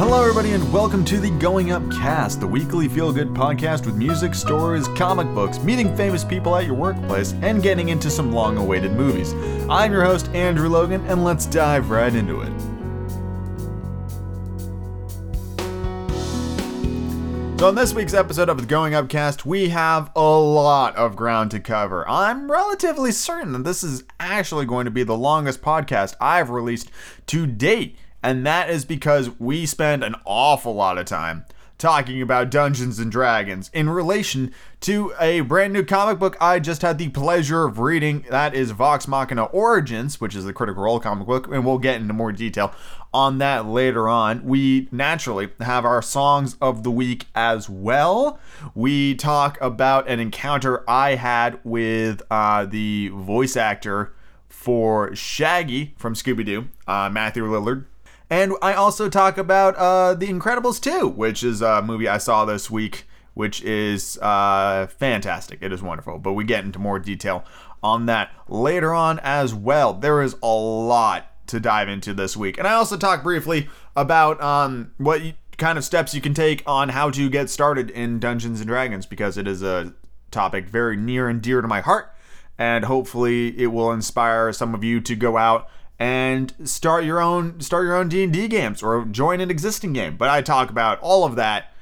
Hello, everybody, and welcome to the Going Up Cast, the weekly feel good podcast with music, stories, comic books, meeting famous people at your workplace, and getting into some long awaited movies. I'm your host, Andrew Logan, and let's dive right into it. So, on this week's episode of the Going Up Cast, we have a lot of ground to cover. I'm relatively certain that this is actually going to be the longest podcast I've released to date and that is because we spend an awful lot of time talking about Dungeons and Dragons in relation to a brand new comic book I just had the pleasure of reading. That is Vox Machina Origins, which is the Critical Role comic book, and we'll get into more detail on that later on. We naturally have our songs of the week as well. We talk about an encounter I had with uh, the voice actor for Shaggy from Scooby Doo, uh, Matthew Lillard. And I also talk about uh, The Incredibles 2, which is a movie I saw this week, which is uh, fantastic. It is wonderful. But we get into more detail on that later on as well. There is a lot to dive into this week. And I also talk briefly about um, what kind of steps you can take on how to get started in Dungeons and Dragons because it is a topic very near and dear to my heart. And hopefully, it will inspire some of you to go out and start your own start your own D&D games or join an existing game. But I talk about all of that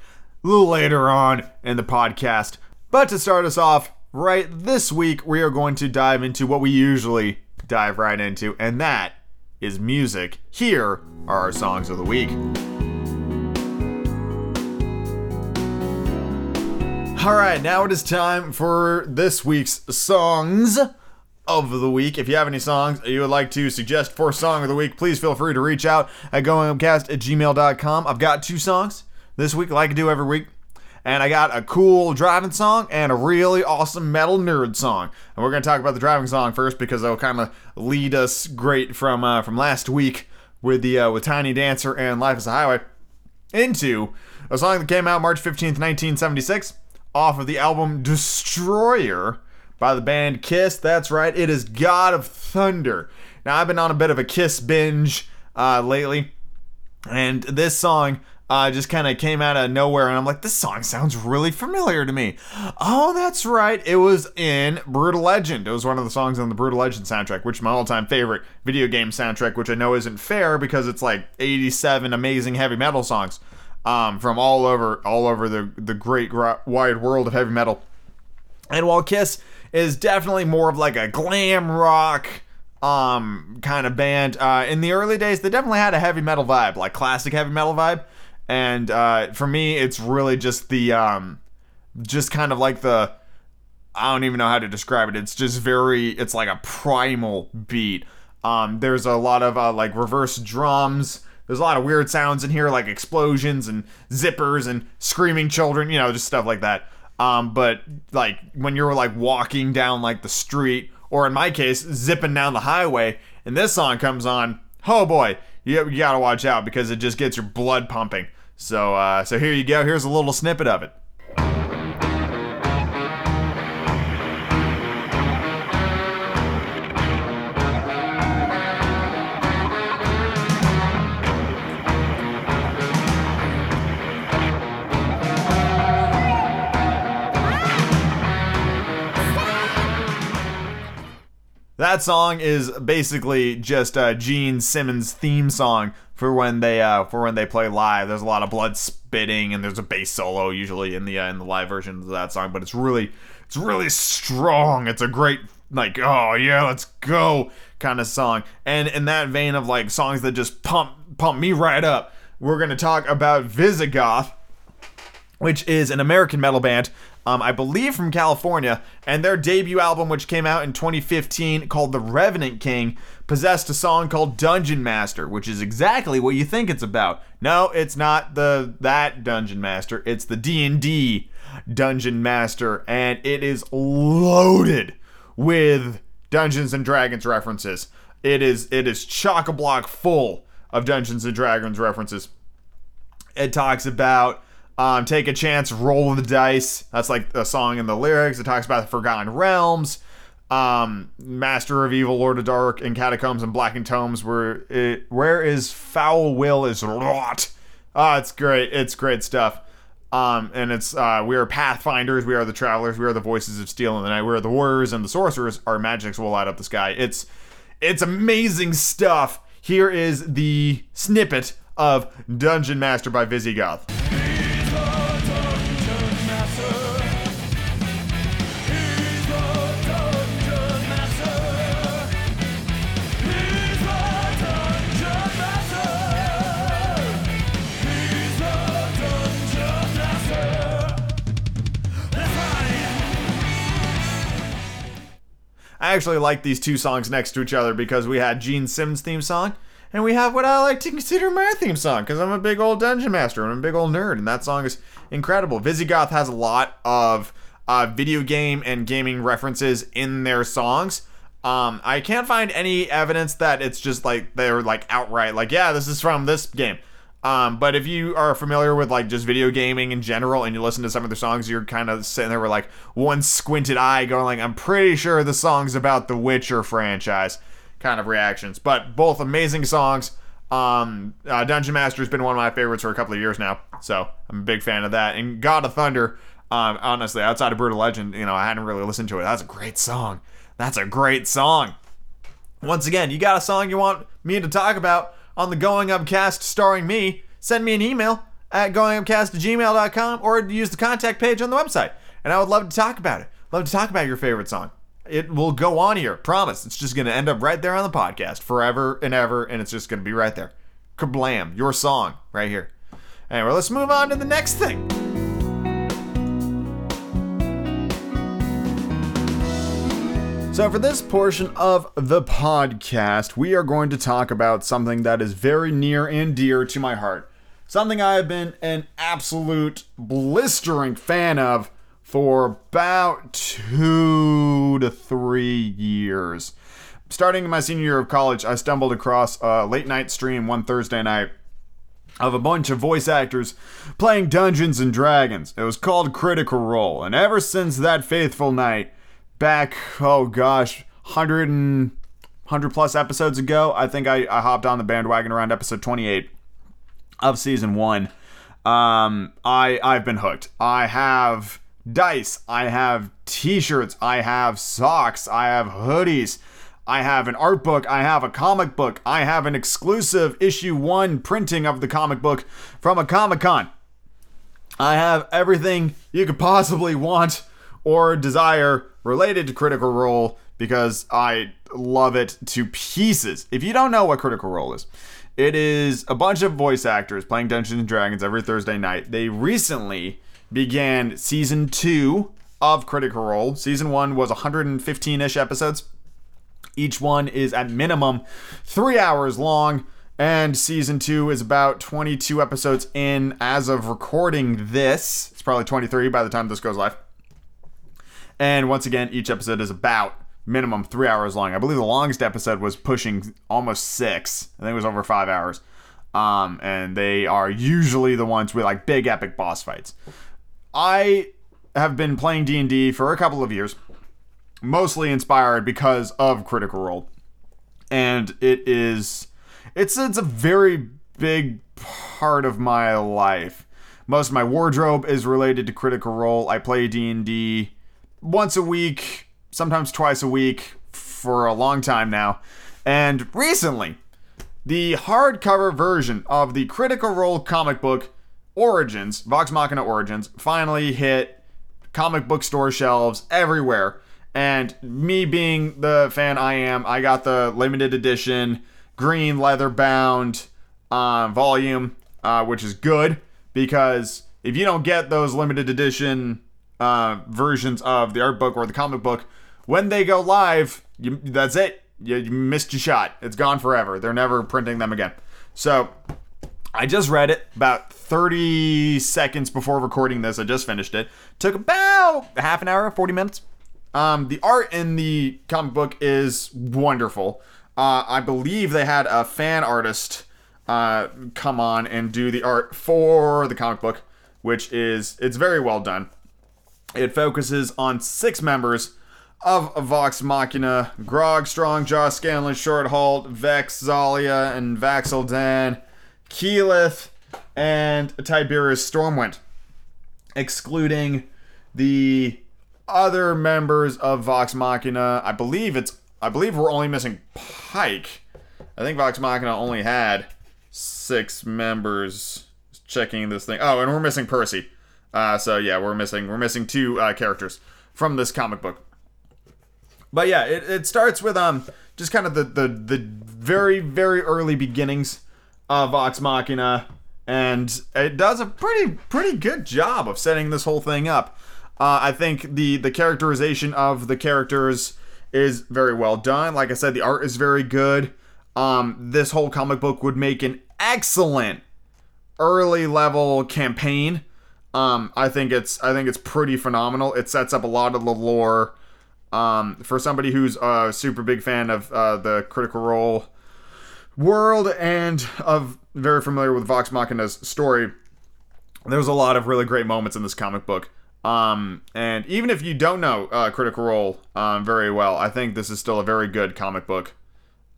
a little later on in the podcast. But to start us off, right this week we are going to dive into what we usually dive right into, and that is music. Here are our songs of the week. All right, now it is time for this week's songs of the week. If you have any songs you would like to suggest for song of the week, please feel free to reach out at goingupcast at gmail.com. I've got two songs this week, like I do every week. And I got a cool driving song and a really awesome metal nerd song. And we're going to talk about the driving song first because it'll kind of lead us great from uh, from last week with the uh, with Tiny Dancer and Life is a Highway into a song that came out March 15th, 1976 off of the album Destroyer by the band Kiss. That's right, it is God of Thunder. Now, I've been on a bit of a Kiss binge uh, lately, and this song uh, just kind of came out of nowhere, and I'm like, this song sounds really familiar to me. Oh, that's right, it was in Brutal Legend. It was one of the songs on the Brutal Legend soundtrack, which is my all time favorite video game soundtrack, which I know isn't fair because it's like 87 amazing heavy metal songs. Um, from all over, all over the the great wide world of heavy metal, and while Kiss is definitely more of like a glam rock um kind of band. Uh, in the early days, they definitely had a heavy metal vibe, like classic heavy metal vibe. And uh, for me, it's really just the um, just kind of like the I don't even know how to describe it. It's just very, it's like a primal beat. Um, there's a lot of uh, like reverse drums. There's a lot of weird sounds in here, like explosions and zippers and screaming children, you know, just stuff like that. Um, but like when you're like walking down like the street, or in my case, zipping down the highway, and this song comes on, oh boy, you, you gotta watch out because it just gets your blood pumping. So, uh, so here you go. Here's a little snippet of it. That song is basically just uh, Gene Simmons' theme song for when they uh, for when they play live. There's a lot of blood spitting and there's a bass solo usually in the uh, in the live version of that song, but it's really it's really strong. It's a great like oh yeah let's go kind of song. And in that vein of like songs that just pump pump me right up, we're gonna talk about Visigoth which is an American metal band um, I believe from California, and their debut album, which came out in 2015 called The Revenant King, possessed a song called Dungeon Master, which is exactly what you think it's about. No, it's not the that Dungeon Master, it's the D&D Dungeon Master, and it is loaded with Dungeons and Dragons references. It is it is chock a block full of Dungeons and Dragons references. It talks about um, take a chance, roll the dice. That's like a song in the lyrics. It talks about the Forgotten Realms, um, Master of Evil, Lord of Dark, and Catacombs and Blackened Tomes. Where it, where is foul will is wrought. Oh, it's great. It's great stuff. Um, and it's uh, we are pathfinders, we are the travelers, we are the voices of steel in the night, we are the warriors and the sorcerers. Our magics will light up the sky. It's it's amazing stuff. Here is the snippet of Dungeon Master by Visigoth. Actually like these two songs next to each other because we had Gene Simmons' theme song and we have what I like to consider my theme song because I'm a big old dungeon master. I'm a big old nerd, and that song is incredible. Visigoth has a lot of uh, video game and gaming references in their songs. Um, I can't find any evidence that it's just like they're like outright like, yeah, this is from this game. Um, but if you are familiar with like just video gaming in general and you listen to some of the songs, you're kind of sitting there with like one squinted eye going like, I'm pretty sure the song's about the Witcher franchise kind of reactions. But both amazing songs. Um, uh, Dungeon Master has been one of my favorites for a couple of years now, so I'm a big fan of that. And God of Thunder, um, honestly, outside of Brutal Legend, you know, I hadn't really listened to it. That's a great song. That's a great song. Once again, you got a song you want me to talk about on the Going Upcast starring me, send me an email at goingupcast@gmail.com or use the contact page on the website. And I would love to talk about it. Love to talk about your favorite song. It will go on here. Promise. It's just going to end up right there on the podcast forever and ever, and it's just going to be right there. Kablam. Your song right here. Anyway, let's move on to the next thing. So, for this portion of the podcast, we are going to talk about something that is very near and dear to my heart. Something I have been an absolute blistering fan of for about two to three years. Starting in my senior year of college, I stumbled across a late night stream one Thursday night of a bunch of voice actors playing Dungeons and Dragons. It was called Critical Role, and ever since that faithful night, back, oh gosh, 100 and 100 plus episodes ago, I think I, I hopped on the bandwagon around episode 28 of season one. Um, I I've been hooked. I have dice, I have t-shirts, I have socks, I have hoodies. I have an art book, I have a comic book, I have an exclusive issue 1 printing of the comic book from a Comic-Con. I have everything you could possibly want or desire related to Critical Role because I love it to pieces. If you don't know what Critical Role is, it is a bunch of voice actors playing Dungeons and Dragons every Thursday night. They recently began season 2 of Critical Role. Season 1 was 115-ish episodes. Each one is at minimum 3 hours long and season 2 is about 22 episodes in as of recording this. It's probably 23 by the time this goes live. And once again, each episode is about minimum three hours long. I believe the longest episode was pushing almost six. I think it was over five hours. Um, and they are usually the ones with like big epic boss fights. I have been playing D&D for a couple of years, mostly inspired because of Critical Role. And it is it's it's a very big part of my life. Most of my wardrobe is related to Critical Role. I play D&D once a week, sometimes twice a week for a long time now. And recently, the hardcover version of the Critical Role comic book Origins, Vox Machina Origins, finally hit comic book store shelves everywhere. And me being the fan I am, I got the limited edition green leather bound uh, volume, uh, which is good because if you don't get those limited edition uh, versions of the art book or the comic book, when they go live, you, that's it. You, you missed your shot. It's gone forever. They're never printing them again. So I just read it about 30 seconds before recording this. I just finished it. Took about half an hour, 40 minutes. Um, the art in the comic book is wonderful. Uh, I believe they had a fan artist uh, come on and do the art for the comic book, which is it's very well done. It focuses on six members of Vox Machina Grog, Strongjaw Scanlan, Shorthalt, Vex, Zalia, and Vax'ildan, Keyleth, and Tiberius Stormwind, excluding the other members of Vox Machina. I believe it's I believe we're only missing Pike. I think Vox Machina only had six members. Checking this thing. Oh, and we're missing Percy. Uh, so yeah, we're missing we're missing two uh, characters from this comic book. But yeah, it, it starts with um just kind of the, the the very very early beginnings of Vox Machina, and it does a pretty pretty good job of setting this whole thing up. Uh, I think the the characterization of the characters is very well done. Like I said, the art is very good. Um, this whole comic book would make an excellent early level campaign. Um, I think it's I think it's pretty phenomenal. It sets up a lot of the lore. Um, for somebody who's a super big fan of uh, the Critical Role world and of very familiar with Vox Machina's story, there's a lot of really great moments in this comic book. Um, and even if you don't know uh, Critical Role um, very well, I think this is still a very good comic book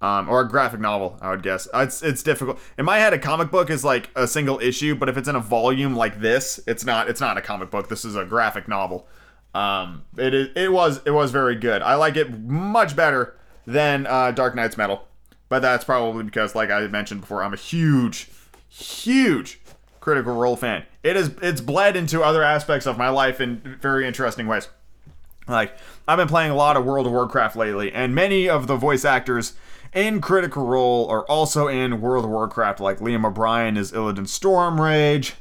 um, or a graphic novel. I would guess it's it's difficult. In my head, a comic book is like a single issue, but if it's in a volume like this, it's not. It's not a comic book. This is a graphic novel. Um, it is. It was. It was very good. I like it much better than uh, Dark Knight's Metal, but that's probably because, like I mentioned before, I'm a huge, huge Critical Role fan. It is. It's bled into other aspects of my life in very interesting ways. Like I've been playing a lot of World of Warcraft lately, and many of the voice actors in Critical Role are also in World of Warcraft, like Liam O'Brien is Illidan Stormrage.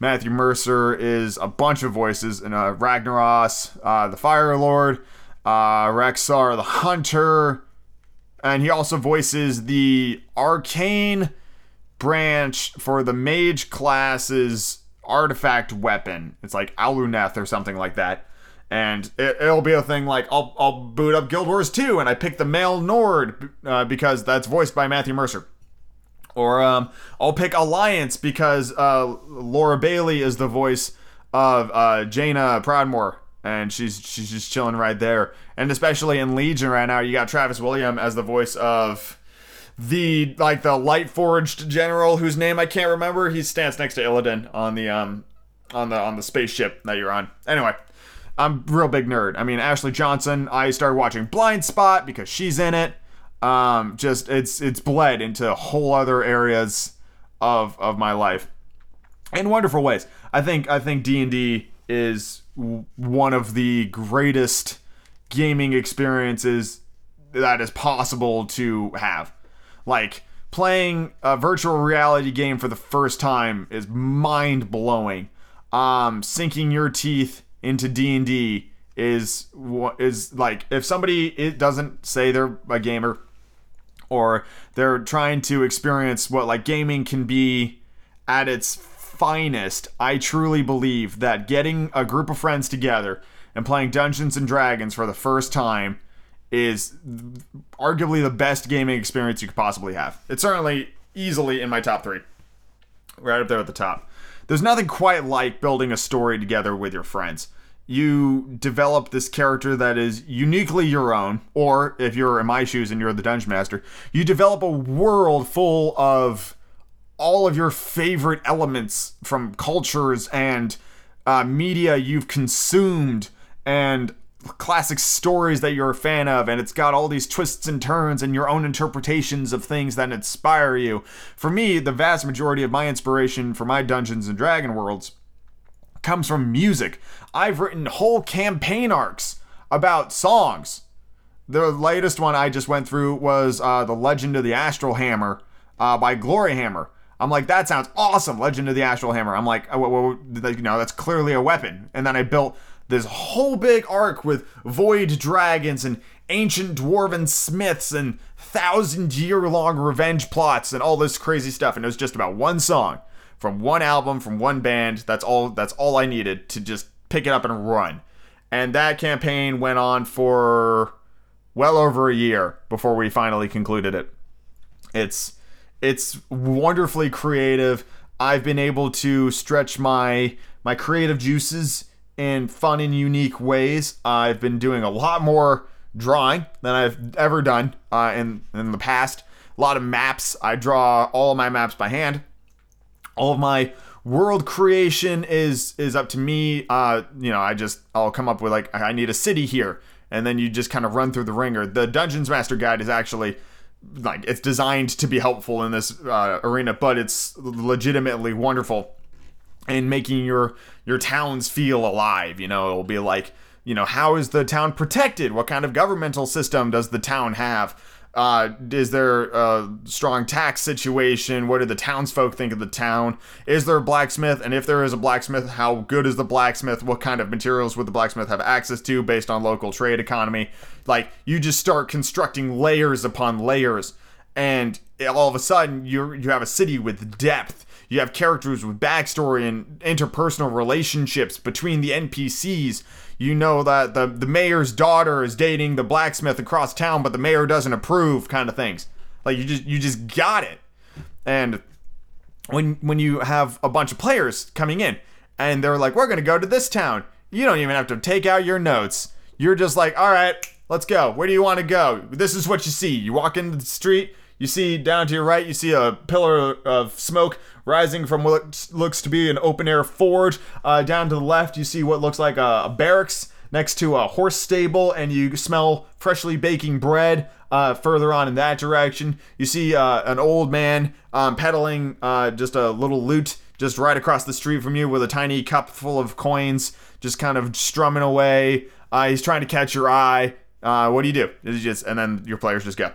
Matthew Mercer is a bunch of voices in uh, Ragnaros, uh, the Fire Lord, uh, Rexxar the Hunter, and he also voices the Arcane branch for the Mage class's artifact weapon. It's like Aluneth or something like that and it, will be a thing like I'll, I'll boot up Guild Wars 2 and I pick the male Norn uh, because that's voiced by Matthew Mercer. Or um, I'll pick Alliance because uh, Laura Bailey is the voice of uh, Jaina Proudmoore and she's she's just chilling right there. And especially in Legion right now, you got Travis Willingham as the voice of the like the light forged general whose name I can't remember. He stands next to Illidan on the um on the on the spaceship that you're on. Anyway, I'm real big nerd. I mean, Ashley Johnson. I started watching Blindspot because she's in it. Um, just it's it's bled into whole other areas of of my life in wonderful ways. I think I think D and D is one of the greatest gaming experiences that is possible to have. Like playing a virtual reality game for the first time is mind blowing. Um, sinking your teeth into D&D is is like if somebody it doesn't say they're a gamer or they're trying to experience what like gaming can be at its finest, I truly believe that getting a group of friends together and playing Dungeons and Dragons for the first time is arguably the best gaming experience you could possibly have. It's certainly easily in my top 3. Right up there at the top. There's nothing quite like building a story together with your friends. You develop this character that is uniquely your own, or if you're in my shoes and you're the dungeon master, you develop a world full of all of your favorite elements from cultures and uh, media you've consumed and classic stories that you're a fan of and it's got all these twists and turns and your own interpretations of things that inspire you for me the vast majority of my inspiration for my dungeons and dragon worlds comes from music i've written whole campaign arcs about songs the latest one i just went through was uh, the legend of the astral hammer uh, by gloryhammer I'm like, that sounds awesome. Legend of the Astral Hammer. I'm like, oh, well, you know, that's clearly a weapon. And then I built this whole big arc with void dragons and ancient dwarven smiths and thousand year long revenge plots and all this crazy stuff. And it was just about one song from one album from one band. That's all. That's all I needed to just pick it up and run. And that campaign went on for well over a year before we finally concluded it. It's it's wonderfully creative. I've been able to stretch my my creative juices in fun and unique ways. I've been doing a lot more drawing than I've ever done uh, in in the past. A lot of maps. I draw all of my maps by hand. all of my world creation is is up to me. Uh, you know, I just I'll come up with like I need a city here, and then you just kind of run through the ringer. The Dungeons Master Guide is actually like it's designed to be helpful in this uh, arena, but it's legitimately wonderful in making your your towns feel alive. You know, it'll be like you know how is the town protected? What kind of governmental system does the town have? Uh, is there a strong tax situation? What do the townsfolk think of the town? Is there a blacksmith? And if there is a blacksmith, how good is the blacksmith? What kind of materials would the blacksmith have access to based on local trade economy? Like, you just start constructing layers upon layers, and all of a sudden, you you have a city with depth. You have characters with backstory and interpersonal relationships between the NPCs you know that the, the mayor's daughter is dating the blacksmith across town, but the mayor doesn't approve, kind of things. Like you just you just got it. And when when you have a bunch of players coming in and they're like, we're gonna go to this town, you don't even have to take out your notes. You're just like, all right, let's go. Where do you want to go? This is what you see. You walk into the street, you see down to your right, you see a pillar of smoke rising from what looks to be an open air forge. Uh, down to the left, you see what looks like a, a, barracks next to a horse stable, and you smell freshly baking bread. Uh, further on in that direction, you see uh, an old man um, peddling uh, just a little loot just right across the street from you with a tiny cup full of coins, just kind of strumming away. Uh, he's trying to catch your eye. Uh, what do you do? Just, and then your players just go.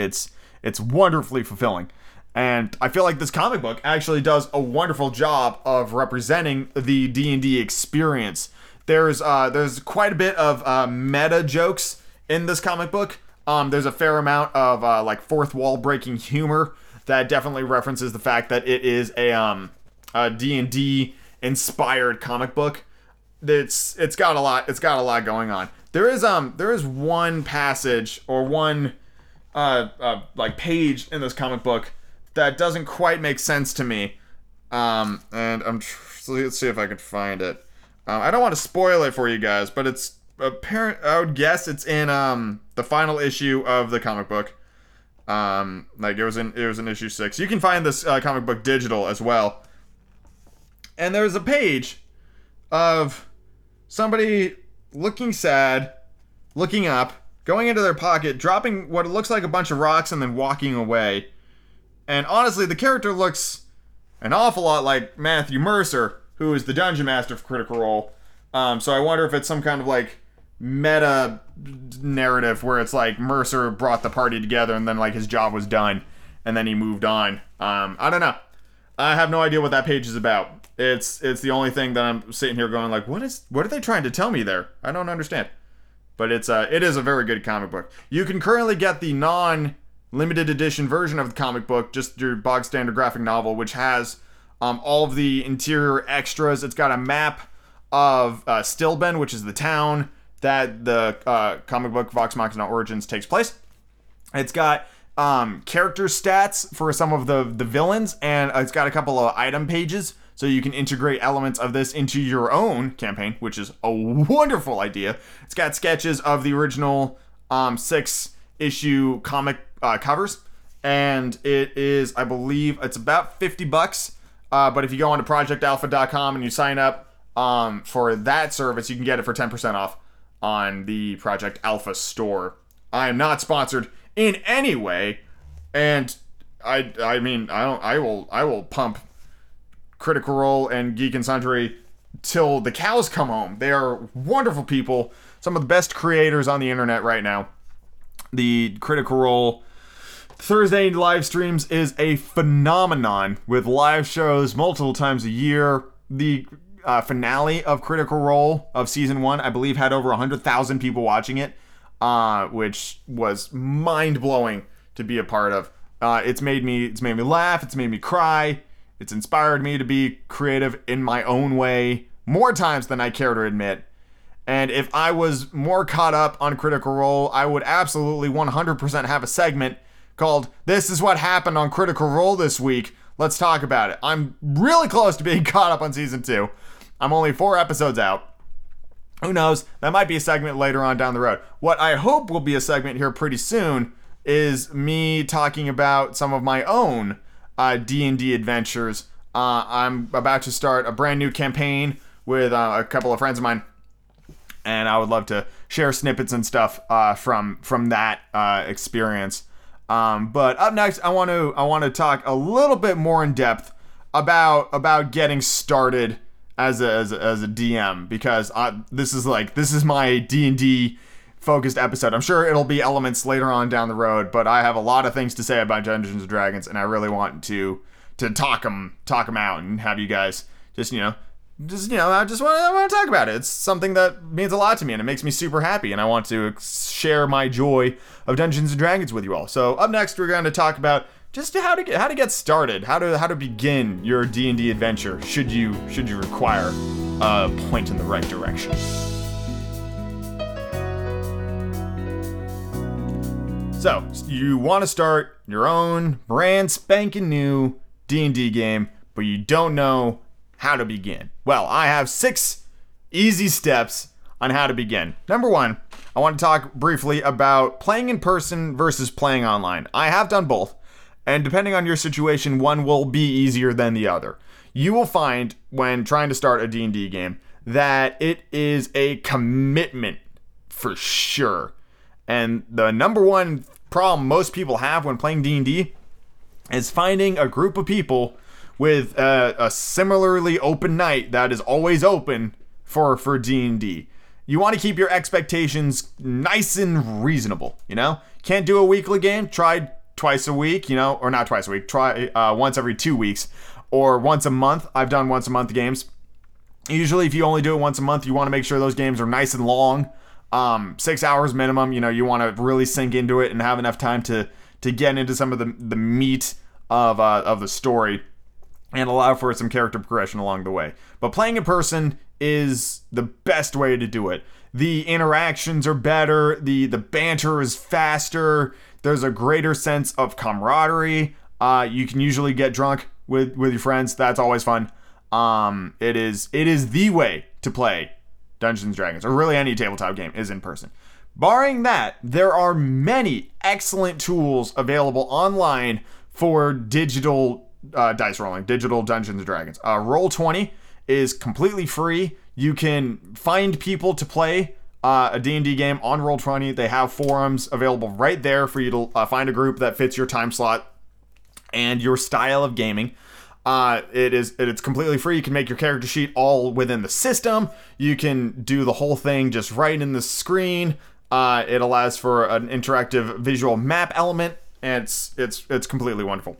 It's it's wonderfully fulfilling. And I feel like this comic book actually does a wonderful job of representing the D&D experience. There's uh, there's quite a bit of uh, meta jokes in this comic book. Um, there's a fair amount of uh, like fourth wall breaking humor that definitely references the fact that it is a um a D&D inspired comic book. It's it's got a lot it's got a lot going on. There is um there is one passage or one uh, uh like page in this comic book that doesn't quite make sense to me. Um, and I'm tr- let's see if I can find it. Um, I don't want to spoil it for you guys, but it's apparent. I would guess it's in um the final issue of the comic book. Um, like it was in it was in issue six. You can find this uh, comic book digital as well. And there's a page of somebody looking sad, looking up, going into their pocket, dropping what looks like a bunch of rocks, and then walking away. And honestly, the character looks an awful lot like Matthew Mercer, who is the dungeon master for Critical Role. Um, so I wonder if it's some kind of like meta narrative where it's like Mercer brought the party together and then like his job was done and then he moved on. Um, I don't know. I have no idea what that page is about. It's it's the only thing that I'm sitting here going like, what is what are they trying to tell me there? I don't understand. But it's a, it is a very good comic book. You can currently get the non limited edition version of the comic book, just your bog standard graphic novel, which has um, all of the interior extras. It's got a map of uh, Stilben, which is the town that the uh, comic book Vox Machina Origins takes place. It's got um, character stats for some of the the villains, and it's got a couple of item pages, so you can integrate elements of this into your own campaign, which is a wonderful idea. It's got sketches of the original um, six issue comic uh, covers, and it is, I believe, it's about 50 bucks. Uh, but if you go onto projectalpha.com and you sign up um, for that service, you can get it for 10% off on the Project Alpha store. I am not sponsored in any way, and I I mean I don't I will I will pump Critical Role and Geek and Sundry till the cows come home. They are wonderful people, some of the best creators on the internet right now. The Critical Role Thursday live streams is a phenomenon with live shows multiple times a year. The uh, finale of Critical Role of season one, I believe, had over 100,000 people watching it, uh, which was mind blowing to be a part of. Uh, it's made me it's made me laugh. It's made me cry. It's inspired me to be creative in my own way more times than I care to admit. And if I was more caught up on Critical Role, I would absolutely 100% have a segment called This is What Happened on Critical Role This Week. Let's talk about it. I'm really close to being caught up on season two. I'm only four episodes out. Who knows? That might be a segment later on down the road. What I hope will be a segment here pretty soon is me talking about some of my own uh, D&D adventures. Uh, I'm about to start a brand new campaign with uh, a couple of friends of mine, and I would love to share snippets and stuff uh, from from that uh, experience. Um, but up next, I want to I want to talk a little bit more in depth about about getting started as a as a, as a DM because I, this is like this is my D and D focused episode. I'm sure it'll be elements later on down the road, but I have a lot of things to say about Dungeons and Dragons, and I really want to to talk them talk them out and have you guys just you know just you know I just want to, talk about it. It's something that means a lot to me and it makes me super happy, and I want to share my joy of Dungeons and Dragons with you all. So up next, we're going to talk about just how to get how to get started, how to how to begin your D and D adventure. Should you should you require a point in the right direction. So you want to start your own brand spanking new D and D game, but you don't know how to begin. Well, I have six easy steps on how to begin. Number one, I want to talk briefly about playing in person versus playing online. I have done both, and depending on your situation, one will be easier than the other. You will find when trying to start a D&D game that it is a commitment for sure. And the number one problem most people have when playing D&D is finding a group of people with a, a similarly open night that is always open for for D&D. You want to keep your expectations nice and reasonable, you know? Can't do a weekly game, try twice a week, you know, or not twice a week, try uh, once every 2 weeks or once a month. I've done once a month games. Usually if you only do it once a month, you want to make sure those games are nice and long. Um, 6 hours minimum, you know, you want to really sink into it and have enough time to to get into some of the the meat of uh, of the story and allow for some character progression along the way. But playing in person is the best way to do it. The interactions are better, the the banter is faster, there's a greater sense of camaraderie. Uh, you can usually get drunk with with your friends. That's always fun. Um, it is it is the way to play Dungeons and Dragons, or really any tabletop game, is in person. Barring that, there are many excellent tools available online for digital uh, dice rolling, digital Dungeons and Dragons. Uh, Roll20 is completely free. You can find people to play uh, a D&D game on Roll20. They have forums available right there for you to uh, find a group that fits your time slot and your style of gaming. Uh, it is it's completely free. You can make your character sheet all within the system. You can do the whole thing just right in the screen. Uh, it allows for an interactive visual map element, and it's it's it's completely wonderful.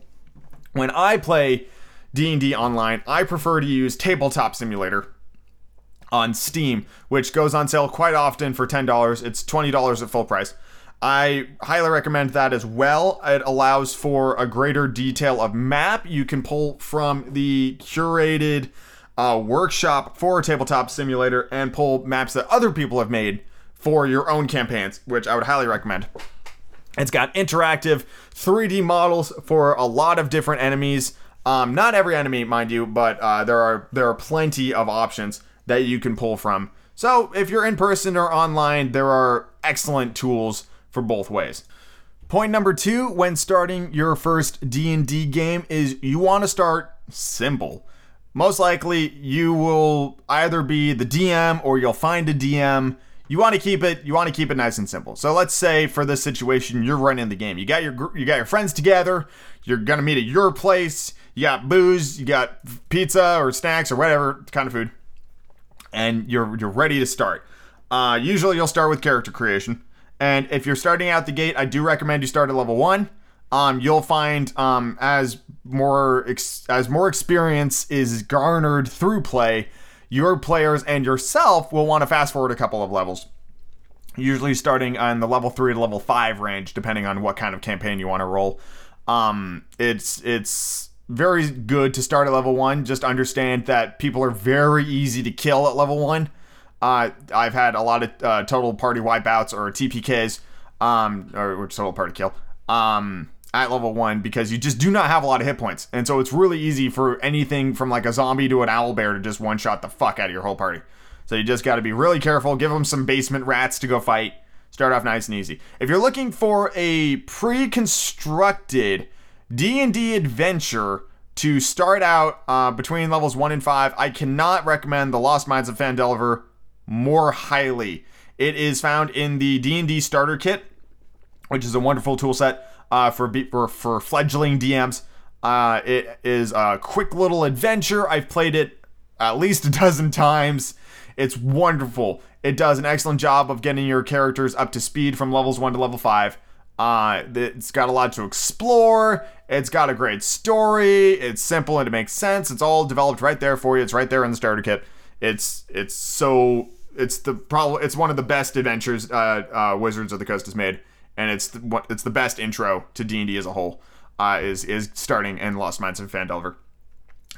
When I play D&D online, I prefer to use Tabletop Simulator on Steam, which goes on sale quite often for $10. It's $20 at full price. I highly recommend that as well. It allows for a greater detail of map. You can pull from the curated uh, workshop for a Tabletop Simulator and pull maps that other people have made for your own campaigns, which I would highly recommend. It's got interactive 3D models for a lot of different enemies. Um, not every enemy, mind you, but uh, there are there are plenty of options that you can pull from. So if you're in person or online, there are excellent tools for both ways. Point number two when starting your first D&D game is you want to start simple. Most likely you will either be the DM or you'll find a DM you want to keep it you want to keep it nice and simple. So let's say for this situation you're running the game. You got your you got your friends together. You're gonna meet at your place. You got booze. You got pizza or snacks or whatever kind of food, and you're you're ready to start. Uh, usually you'll start with character creation, and if you're starting out the gate, I do recommend you start at level one. Um, you'll find um, as more ex- as more experience is garnered through play your players and yourself will want to fast forward a couple of levels. Usually starting on the level three to level five range, depending on what kind of campaign you want to roll. Um, it's it's very good to start at level one. Just understand that people are very easy to kill at level one. Uh, I've had a lot of uh, total party wipeouts or TPKs, um, or, or total party kill. Um, at level one because you just do not have a lot of hit points. And so it's really easy for anything from like a zombie to an owl bear to just one shot the fuck out of your whole party. So you just got to be really careful. Give them some basement rats to go fight. Start off nice and easy. If you're looking for a pre constructed D&D adventure to start out uh, between levels 1 and 5. I cannot recommend The Lost Mines of Phandelver more highly. It is found in the D&D starter kit, which is a wonderful tool set uh, for, for, for fledgling DMs. Uh, it is a quick little adventure. I've played it at least a dozen times. It's wonderful. It does an excellent job of getting your characters up to speed from levels 1 to level 5. Uh, it's got a lot to explore. It's got a great story. It's simple and it makes sense. It's all developed right there for you. It's right there in the starter kit. It's it's so it's the probably it's one of the best adventures uh, uh, Wizards of the Coast has made, and it's the, it's the best intro to D and D as a whole. Uh, is is starting in Lost Mines of Phandelver.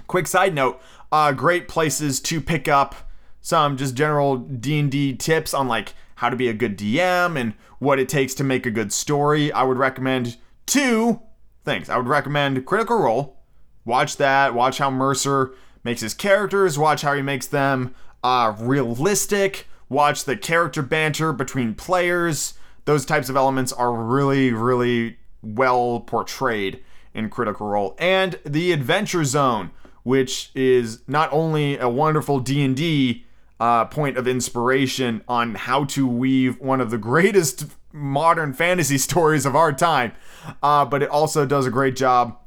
Quick side note: uh, great places to pick up some just general D&D tips on like how to be a good DM and what it takes to make a good story, I would recommend two things. I would recommend Critical Role. Watch that, watch how Mercer makes his characters, watch how he makes them uh, realistic, watch the character banter between players. Those types of elements are really, really well portrayed in Critical Role. And the Adventure Zone, which is not only a wonderful D&D uh, point of inspiration on how to weave one of the greatest modern fantasy stories of our time. Uh, but it also does a great job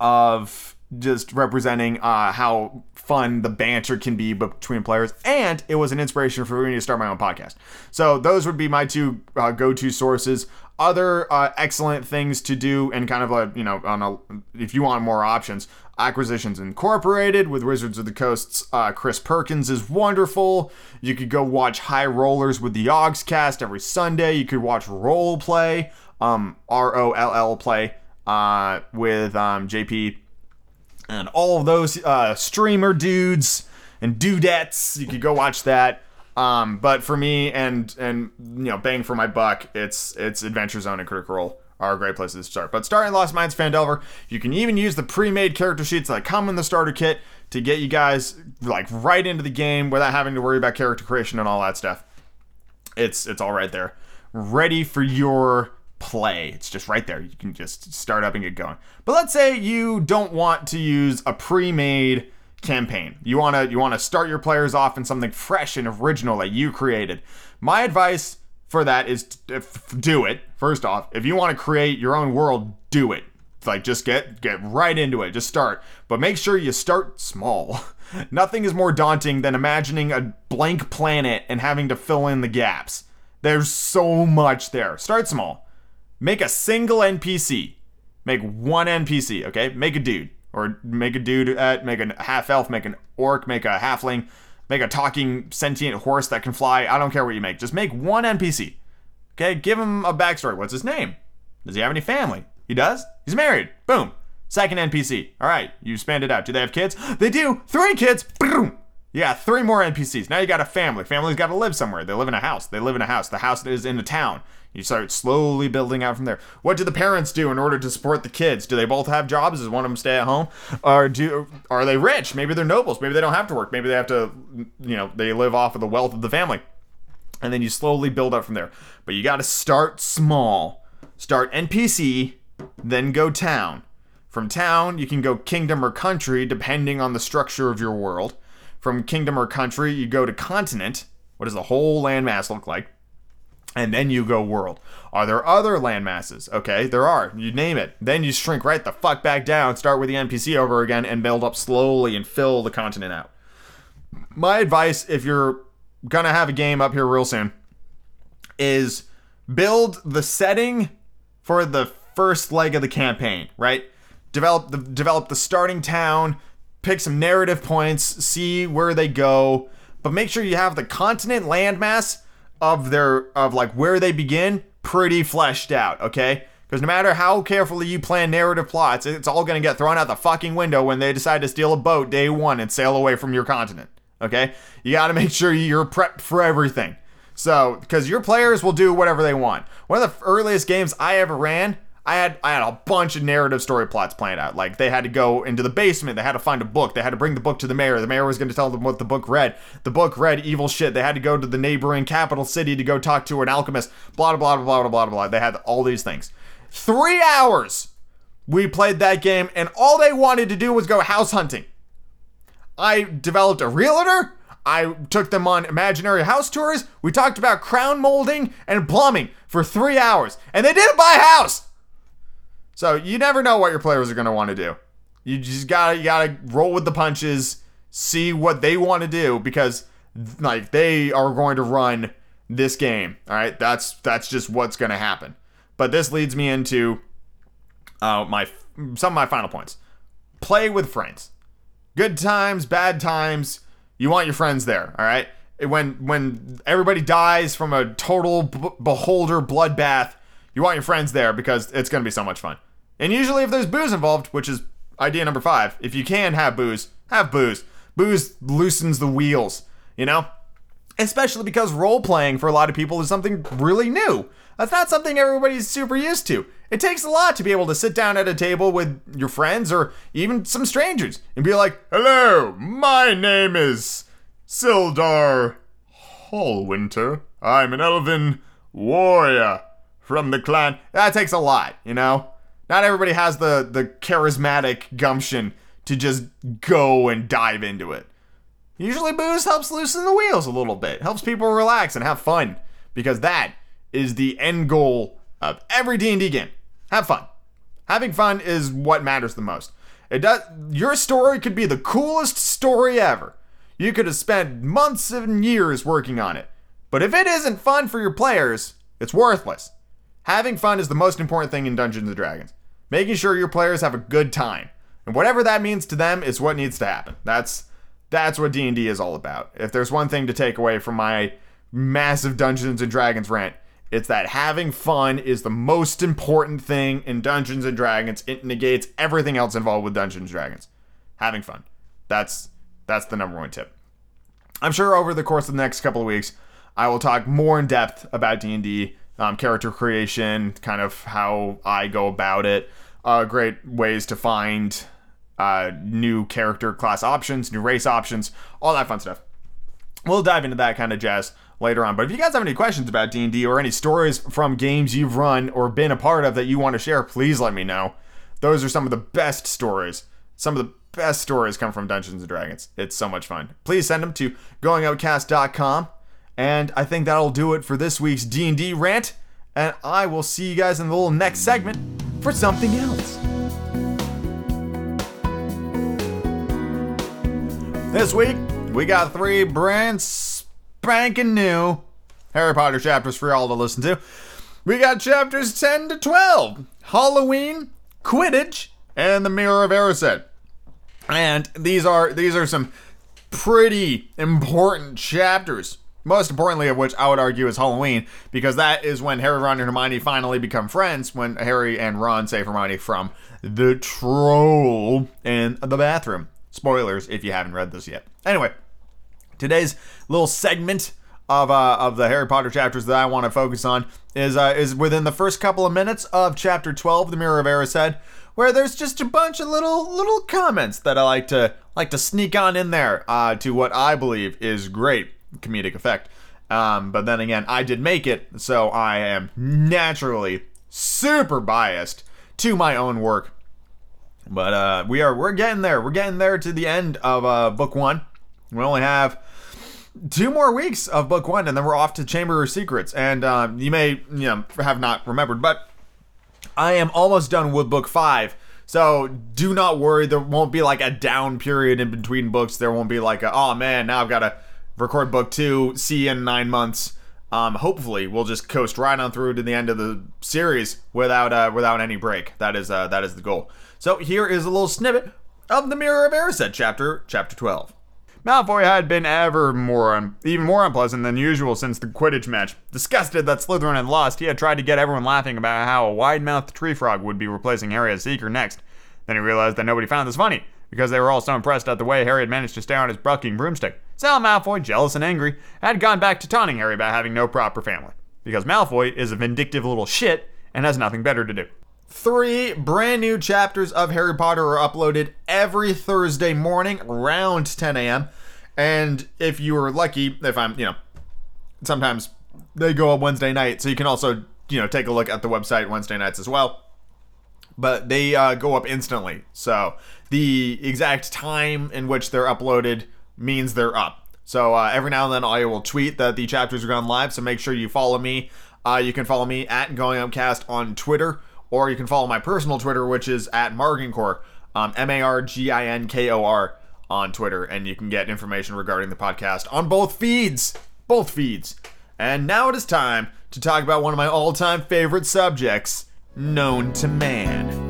of just representing uh, how fun the banter can be between players. And it was an inspiration for me to start my own podcast. So those would be my two uh, go-to sources. Other uh, excellent things to do, and kind of like you know, on a if you want more options, Acquisitions Incorporated with Wizards of the Coast's uh, Chris Perkins is wonderful. You could go watch High Rollers with the Ogs cast every Sunday. You could watch Roll Play, um, R O L L Play, uh, with um, JP and all of those uh, streamer dudes and dudettes. You could go watch that. Um, but for me and and you know, bang for my buck, it's it's Adventure Zone and Critical Role are great places to start. But starting Lost Mines Phandelver, you can even use the pre-made character sheets that come in the starter kit to get you guys like right into the game without having to worry about character creation and all that stuff. It's it's all right there, ready for your play. It's just right there. You can just start up and get going. But let's say you don't want to use a pre-made campaign. You want to you want to start your players off in something fresh and original that you created. My advice for that is to, do it. First off, if you want to create your own world, do it. Like just get get right into it. Just start. But make sure you start small. Nothing is more daunting than imagining a blank planet and having to fill in the gaps. There's so much there. Start small. Make a single NPC. Make one NPC, okay? Make a dude. Or make a dude at make a half elf, make an orc, make a halfling, Make a talking sentient horse that can fly. I don't care what you make. Just make one NPC. Okay, give him a backstory. What's his name? Does he have any family? He does? He's married. Boom. Second NPC. All right, you spanned it out. Do they have kids? They do. Three kids. Boom. Yeah, three more NPCs. Now you got a family. Family's got to live somewhere. They live in a house. They live in a house. The house is in a town. You start slowly building out from there. What do the parents do in order to support the kids? Do they both have jobs? Does one of them stay at home? Or do are they rich? Maybe they're nobles. Maybe they don't have to work. Maybe they have to, you know, they live off of the wealth of the family. And then you slowly build up from there. But you got to start small. Start NPC, then go town. From town, you can go kingdom or country depending on the structure of your world. From kingdom or country, you go to continent. What does the whole landmass look like? and then you go world. Are there other landmasses? Okay, there are. You name it. Then you shrink right the fuck back down, start with the NPC over again, and build up slowly and fill the continent out. My advice, if you're gonna have a game up here real soon, is build the setting for the first leg of the campaign, right? Develop the develop the starting town, pick some narrative points, see where they go, but make sure you have the continent landmass of their of like where they begin pretty fleshed out, okay? Because no matter how carefully you plan narrative plots, it's all gonna get thrown out the fucking window when they decide to steal a boat day one and sail away from your continent. Okay? You gotta make sure you're prepped for everything. So, because your players will do whatever they want. One of the earliest games I ever ran I had I had a bunch of narrative story plots planned out. Like they had to go into the basement, they had to find a book, they had to bring the book to the mayor. The mayor was going to tell them what the book read. The book read evil shit. They had to go to the neighboring capital city to go talk to an alchemist. Blah blah blah blah blah blah blah. They had all these things. Three hours. We played that game, and all they wanted to do was go house hunting. I developed a realtor. I took them on imaginary house tours. We talked about crown molding and plumbing for three hours, and they didn't buy a house. So you never know what your players are going to want to do. You just gotta you gotta roll with the punches, see what they want to do because like they are going to run this game. All right, that's that's just what's going to happen. But this leads me into uh, my some of my final points. Play with friends. Good times, bad times. You want your friends there. All right. When when everybody dies from a total b- beholder bloodbath, you want your friends there because it's going to be so much fun. And usually, if there's booze involved, which is idea number five, if you can have booze, have booze. Booze loosens the wheels, you know? Especially because role playing for a lot of people is something really new. That's not something everybody's super used to. It takes a lot to be able to sit down at a table with your friends or even some strangers and be like, Hello, my name is Sildar Hallwinter. I'm an elven warrior from the clan. That takes a lot, you know? Not everybody has the, the charismatic gumption to just go and dive into it. Usually booze helps loosen the wheels a little bit, helps people relax and have fun because that is the end goal of every D&D game. Have fun. Having fun is what matters the most. It does your story could be the coolest story ever. You could have spent months and years working on it. But if it isn't fun for your players, it's worthless. Having fun is the most important thing in Dungeons and Dragons. Making sure your players have a good time. And whatever that means to them is what needs to happen. That's that's what D&D is all about. If there's one thing to take away from my massive Dungeons and Dragons rant, it's that having fun is the most important thing in Dungeons and Dragons. It negates everything else involved with Dungeons and Dragons. Having fun. That's that's the number one tip. I'm sure over the course of the next couple of weeks, I will talk more in depth about D&D, um, character creation, kind of how I go about it, uh, great ways to find uh, new character class options, new race options, all that fun stuff. We'll dive into that kind of jazz later on. But if you guys have any questions about D&D or any stories from games you've run or been a part of that you want to share, please let me know. Those are some of the best stories. Some of the best stories come from Dungeons and Dragons. It's so much fun. Please send them to goingupcast.com. And I think that'll do it for this week's D&D rant. And I will see you guys in the little next segment for something else. This week, we got three brand spanking new Harry Potter chapters for y'all to listen to. We got chapters 10 to 12 Halloween, Quidditch, and the Mirror of Erised. And these are these are some pretty important chapters. Most importantly of which I would argue is Halloween, because that is when Harry, Ron, and Hermione finally become friends. When Harry and Ron save Hermione from the troll in the bathroom. Spoilers if you haven't read this yet. Anyway, today's little segment of uh, of the Harry Potter chapters that I want to focus on is uh, is within the first couple of minutes of chapter 12, The Mirror of Erised, where there's just a bunch of little little comments that I like to like to sneak on in there uh, to what I believe is great comedic effect. Um, but then again, I did make it, so I am naturally super biased to my own work but uh, we are we're getting there. We're getting there to the end of uh, book one. We only have two more weeks of book one, and then we're off to Chamber of Secrets. And uh, you may you know have not remembered, but I am almost done with book five. So do not worry. There won't be like a down period in between books. There won't be like a oh man now I've got to record book two. See you in nine months. Um, hopefully we'll just coast right on through to the end of the series without uh, without any break. That is uh, that is the goal. So here is a little snippet of the Mirror of Erised chapter, chapter 12. Malfoy had been ever more, un- even more unpleasant than usual since the Quidditch match. Disgusted that Slytherin had lost, he had tried to get everyone laughing about how a wide-mouthed tree frog would be replacing Harry as Seeker next. Then he realized that nobody found this funny, because they were all so impressed at the way Harry had managed to stay on his bucking broomstick. So Malfoy, jealous and angry, had gone back to taunting Harry about having no proper family. Because Malfoy is a vindictive little shit and has nothing better to do. Three brand new chapters of Harry Potter are uploaded every Thursday morning around 10 a.m. And if you are lucky, if I'm, you know, sometimes they go up Wednesday night, so you can also, you know, take a look at the website Wednesday nights as well. but they uh, go up instantly. So the exact time in which they're uploaded means they're up. So uh, every now and then I will tweet that the chapters are gone live. So make sure you follow me. Uh, you can follow me at Going Upcast on Twitter, or you can follow my personal Twitter, which is at Marginkor, um, M A R G I N K O R on Twitter, and you can get information regarding the podcast on both feeds. Both feeds. And now it is time to talk about one of my all time favorite subjects known to man.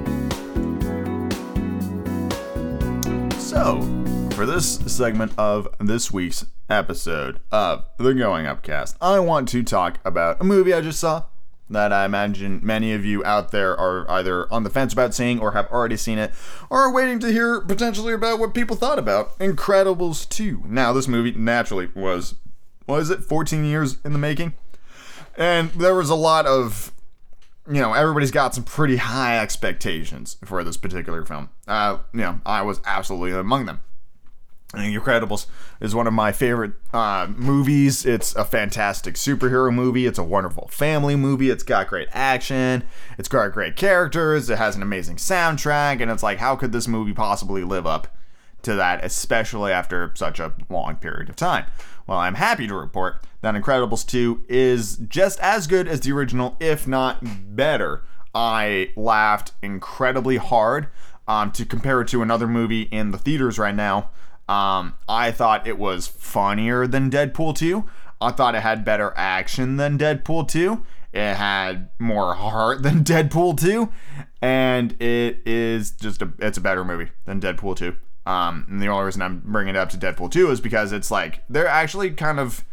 For this segment of this week's episode of the Going Upcast, I want to talk about a movie I just saw that I imagine many of you out there are either on the fence about seeing or have already seen it or are waiting to hear potentially about what people thought about Incredibles 2. Now, this movie naturally was, was it 14 years in the making? And there was a lot of you know, everybody's got some pretty high expectations for this particular film. Uh, you know, I was absolutely among them. Incredibles is one of my favorite uh, movies. It's a fantastic superhero movie. It's a wonderful family movie. It's got great action. It's got great characters. It has an amazing soundtrack. And it's like, how could this movie possibly live up to that, especially after such a long period of time? Well, I'm happy to report that Incredibles 2 is just as good as the original, if not better. I laughed incredibly hard. Um, to compare it to another movie in the theaters right now, um, I thought it was funnier than Deadpool 2. I thought it had better action than Deadpool 2. It had more heart than Deadpool 2, and it is just a it's a better movie than Deadpool 2. Um, and the only reason I'm bringing it up to Deadpool 2 is because it's like they're actually kind of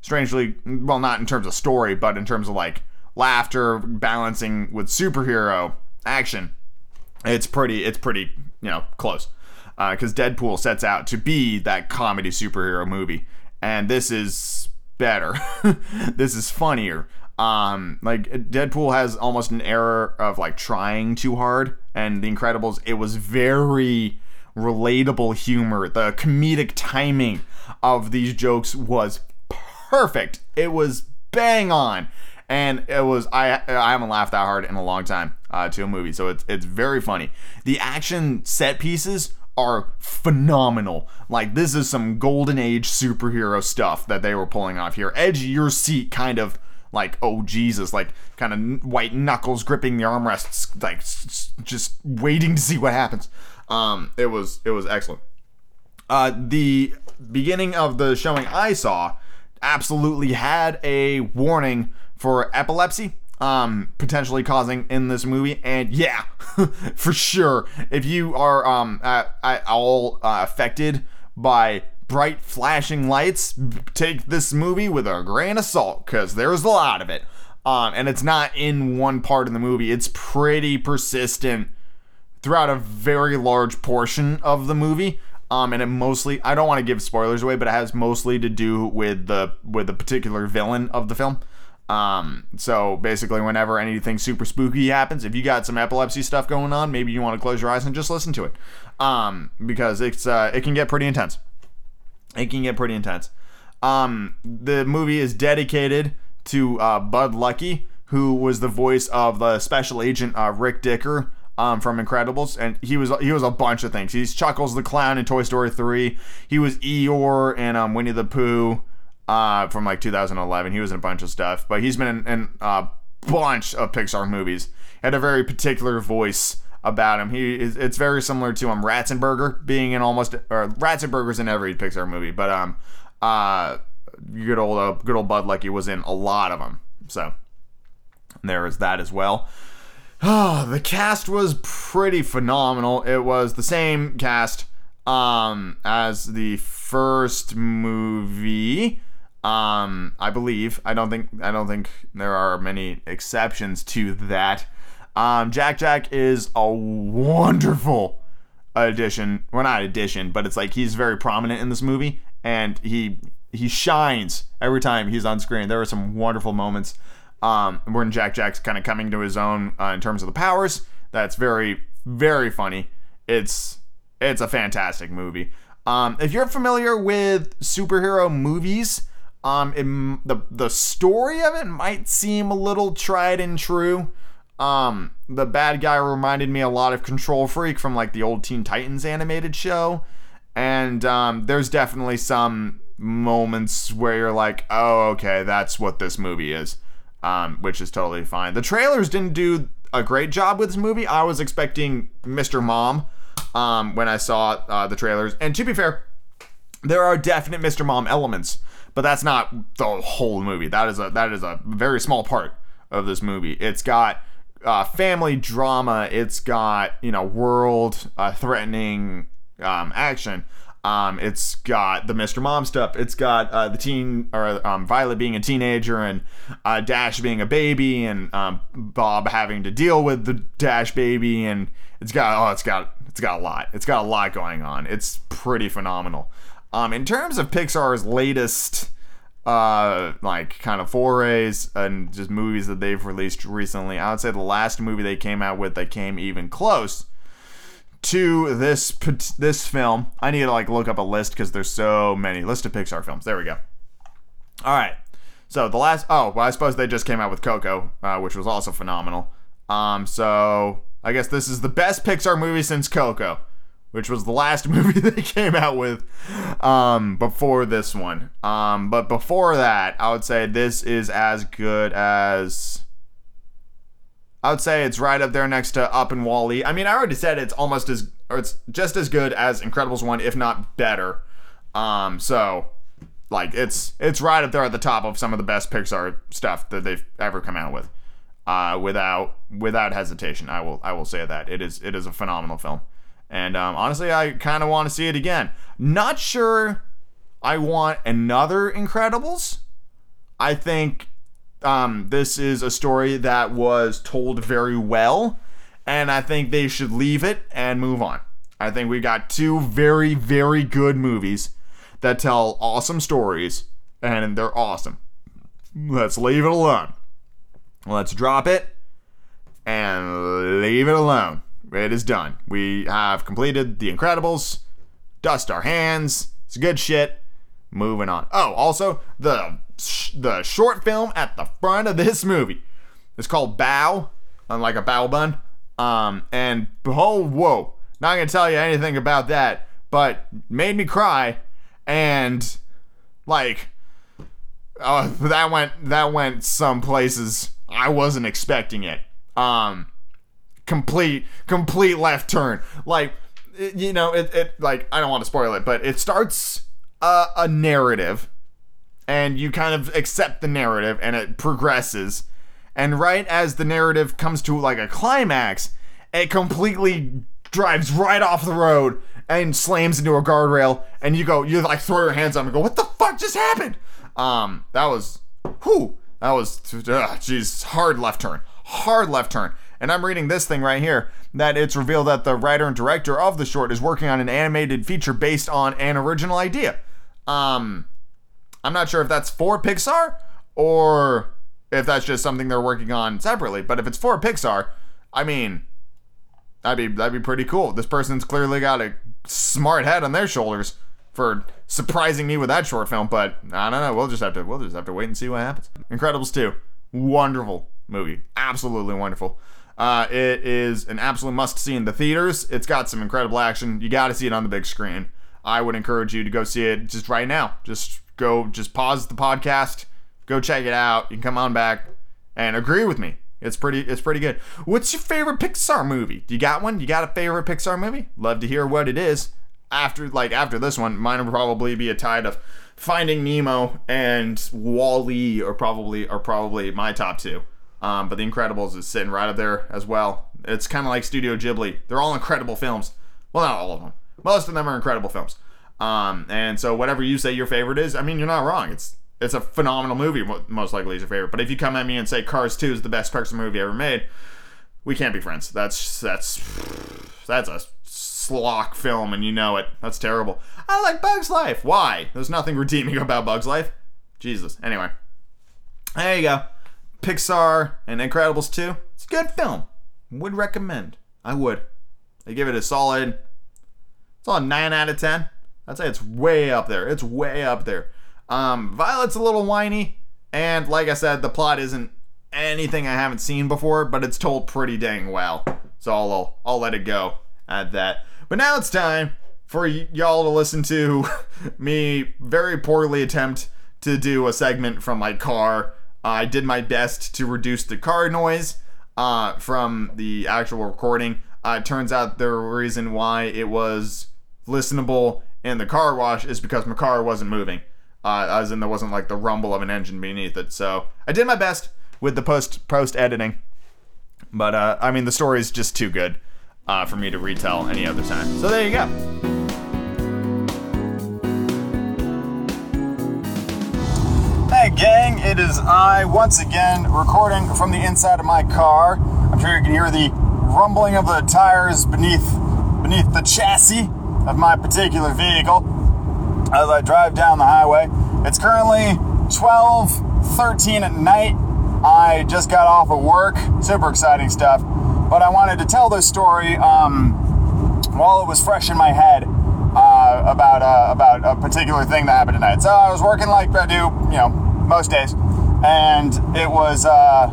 strangely well not in terms of story, but in terms of like laughter balancing with superhero action. It's pretty it's pretty, you know, close because uh, Deadpool sets out to be that comedy superhero movie, and this is better. this is funnier. Um, like Deadpool has almost an error of like trying too hard, and The Incredibles it was very relatable humor. The comedic timing of these jokes was perfect. It was bang on. And it was I I haven't laughed that hard in a long time uh, to a movie, so it's it's very funny. The action set pieces are phenomenal. Like this is some golden age superhero stuff that they were pulling off here. Edge your seat kind of like oh Jesus, like kind of white knuckles gripping the armrests, like just waiting to see what happens. Um, it was it was excellent. Uh, the beginning of the showing I saw absolutely had a warning for epilepsy um potentially causing in this movie and yeah for sure if you are um at, at all uh, affected by bright flashing lights take this movie with a grain of salt because there's a lot of it. Um and it's not in one part of the movie it's pretty persistent throughout a very large portion of the movie. Um and it mostly i don't want to give spoilers away but it has mostly to do with the with the particular villain of the film um, so basically, whenever anything super spooky happens, if you got some epilepsy stuff going on, maybe you want to close your eyes and just listen to it, um, because it's uh, it can get pretty intense. It can get pretty intense. Um, the movie is dedicated to uh, Bud Luckey, who was the voice of the special agent uh, Rick Dicker um, from Incredibles, and he was he was a bunch of things. He's Chuckles the Clown in Toy Story 3. He was Eeyore in um, Winnie the Pooh uh, from like 2011. He was in a bunch of stuff, but he's been in, in a bunch of Pixar movies. Had a very particular voice about him. He is it's very similar to um Ratzenberger being in almost or Ratzenberger's in every Pixar movie, but um uh good old uh, good old Bud Luckey was in a lot of them. So there is that as well. Oh, the cast was pretty phenomenal. It was the same cast um as the first movie. Um, I believe. I don't think. I don't think there are many exceptions to that. Um, Jack Jack is a wonderful addition. Well, not addition, but it's like he's very prominent in this movie, and he he shines every time he's on screen. There are some wonderful moments um, when Jack Jack's kind of coming to his own uh, in terms of the powers. That's very very funny. It's it's a fantastic movie. Um, if you're familiar with superhero movies, um, it, the the story of it might seem a little tried and true. Um, the bad guy reminded me a lot of Control Freak from like the old Teen Titans animated show. And um, there's definitely some moments where you're like, oh, okay, that's what this movie is, um, which is totally fine. The trailers didn't do a great job with this movie. I was expecting Mr. Mom um, when I saw uh, the trailers. And to be fair, there are definite Mr. Mom elements, but that's not the whole movie. That is a that is a very small part of this movie. It's got uh, family drama. It's got you know world uh, threatening um, action. Um, it's got the Mr. Mom stuff. It's got uh, the teen or um, Violet being a teenager and uh, Dash being a baby and um, Bob having to deal with the Dash baby and it's got oh it's got it's got a lot. It's got a lot going on. It's pretty phenomenal. Um, in terms of Pixar's latest uh like kind of forays and just movies that they've released recently, I would say the last movie they came out with that came even close to this this film. I need to like look up a list because there's so many list of Pixar films. There we go. All right. So the last oh well I suppose they just came out with Coco, uh, which was also phenomenal. Um so I guess this is the best Pixar movie since Coco, which was the last movie they came out with um before this one. Um but before that, I would say this is as good as I would say it's right up there next to Up and WALL-E. I mean, I already said it's almost as, or it's just as good as Incredibles one, if not better. Um, so like it's it's right up there at the top of some of the best Pixar stuff that they've ever come out with. Uh, without without hesitation, I will I will say that it is it is a phenomenal film, and um, honestly, I kind of want to see it again. Not sure I want another Incredibles. I think um, this is a story that was told very well, and I think they should leave it and move on. I think we got two very, very good movies that tell awesome stories, and they're awesome. Let's leave it alone. Let's drop it and leave it alone. It is done. We have completed The Incredibles. Dust our hands. It's good shit. Moving on. Oh, also, the the short film at the front of this movie. It's called Bao, like a bao bun. Um, and oh, whoa, not gonna tell you anything about that, but made me cry, and like, oh, that went that went some places I wasn't expecting it. Um, complete complete left turn. Like, you know, it, it like I don't want to spoil it, but it starts a, a narrative and you kind of accept the narrative and it progresses. And right as the narrative comes to like a climax, it completely drives right off the road and slams into a guardrail and you go you like throw your hands up and go what the fuck just happened um that was whew that was jeez hard left turn hard left turn and i'm reading this thing right here that it's revealed that the writer and director of the short is working on an animated feature based on an original idea um I'm not sure if that's for Pixar or if that's just something they're working on separately. But if it's for Pixar, I mean, that'd be that'd be pretty cool. This person's clearly got a smart head on their shoulders for surprising me with that short film. But I don't know. We'll just have to we'll just have to wait and see what happens. Incredibles 2, wonderful movie, absolutely wonderful. Uh, it is an absolute must see in the theaters. It's got some incredible action. You got to see it on the big screen. I would encourage you to go see it just right now. Just go just pause the podcast, go check it out. You can come on back and agree with me. It's pretty it's pretty good. What's your favorite Pixar movie? Do you got one? You got a favorite Pixar movie? Love to hear what it is. After like after this one, mine will probably be a tie of Finding Nemo and WALL-E are probably are probably my top two. Um, but The Incredibles is sitting right up there as well. It's kind of like Studio Ghibli. They're all incredible films. Well, not all of them. Most of them are incredible films. Um, and so whatever you say your favorite is, I mean, you're not wrong. It's it's a phenomenal movie. Most likely is your favorite. But if you come at me and say Cars 2 is the best Pixar movie ever made, we can't be friends. That's that's that's a schlock film, and you know it. That's terrible. I like Bugs Life. Why? There's nothing redeeming about Bugs Life. Jesus. Anyway, there you go. Pixar and Incredibles 2. It's a good film. Would recommend. I would. I give it a solid. It's all nine out of ten. I'd say it's way up there. It's way up there. Um, Violet's a little whiny, and like I said, the plot isn't anything I haven't seen before, but it's told pretty dang well. So I'll I'll let it go at that. But now it's time for y- y'all to listen to me very poorly attempt to do a segment from my car. I did my best to reduce the car noise uh, from the actual recording. Uh, it turns out the reason why it was listenable in the car wash is because my car wasn't moving, uh, as in there wasn't like the rumble of an engine beneath it. So I did my best with the post post editing, but uh, I mean the story is just too good uh, for me to retell any other time. So there you go. Gang, it is I once again recording from the inside of my car. I'm sure you can hear the rumbling of the tires beneath beneath the chassis of my particular vehicle as I drive down the highway. It's currently 12:13 at night. I just got off of work. Super exciting stuff. But I wanted to tell this story um, while it was fresh in my head uh, about uh, about a particular thing that happened tonight. So I was working like I do, you know, most days, and it was uh,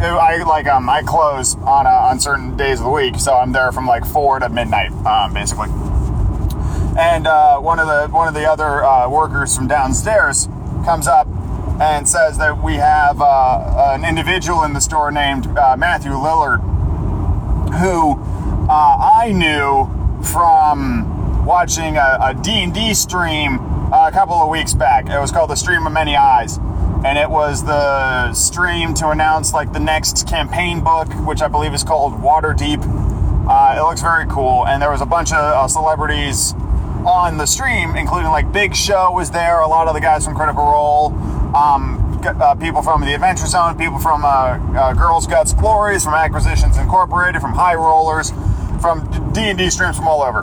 I like um, I close on uh, on certain days of the week, so I'm there from like four to midnight, um, basically. And uh, one of the one of the other uh, workers from downstairs comes up and says that we have uh, an individual in the store named uh, Matthew Lillard, who uh, I knew from watching a, a D&D stream a couple of weeks back. It was called the Stream of Many Eyes, and it was the stream to announce like the next campaign book, which I believe is called Waterdeep. Uh, it looks very cool, and there was a bunch of uh, celebrities on the stream, including like Big Show was there, a lot of the guys from Critical Role, um, uh, people from the Adventure Zone, people from uh, uh, Girls Guts Glories, from Acquisitions Incorporated, from High Rollers, from D and D streams from all over,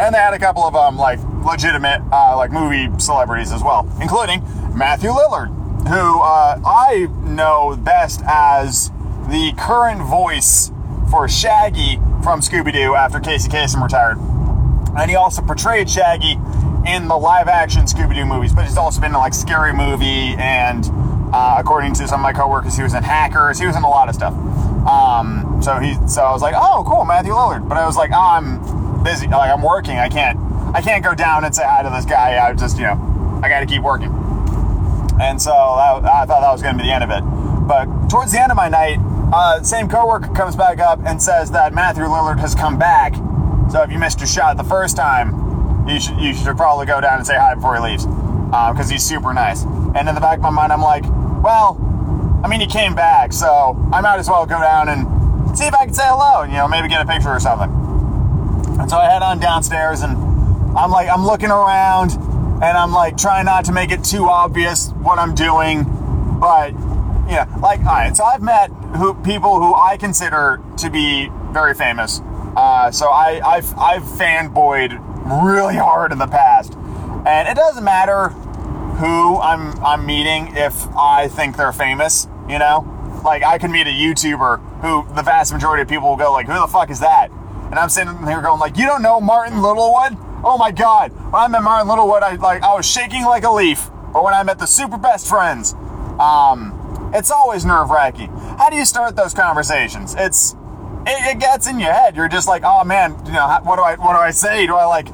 and they had a couple of um like legitimate uh, like movie celebrities as well, including Matthew Lillard, who uh, I know best as the current voice for Shaggy from Scooby Doo after Casey Kasem retired. And he also portrayed Shaggy in the live action Scooby Doo movies, but he's also been in like Scary Movie and uh, according to some of my coworkers, he was in Hackers. He was in a lot of stuff. Um, so he, so I was like, oh, cool, Matthew Lillard. But I was like, oh, I'm busy, like I'm working. I can't, I can't go down and say hi to this guy. I just, you know, I got to keep working. And so that, I thought that was going to be the end of it. But towards the end of my night, uh, same coworker comes back up and says that Matthew Lillard has come back. So if you missed your shot the first time, you should you should probably go down and say hi before he leaves, because he's super nice. And in the back of my mind, I'm like, well, I mean, he came back, so I might as well go down and see if I can say hello, and you know, maybe get a picture or something. And so I head on downstairs, and I'm like, I'm looking around, and I'm like trying not to make it too obvious what I'm doing, but yeah, like all right. So I've met who people who I consider to be very famous. Uh, so I, I've I've fanboyed really hard in the past, and it doesn't matter who I'm I'm meeting if I think they're famous. You know, like I can meet a YouTuber who the vast majority of people will go like, "Who the fuck is that?" And I'm sitting here going like, "You don't know Martyn Littlewood? Oh my god! When I met Martyn Littlewood, I like I was shaking like a leaf. Or when I met the super best friends, um, it's always nerve wracking. How do you start those conversations? It's it, it, gets in your head. You're just like, oh man, you know, what do I what do I say? Do I like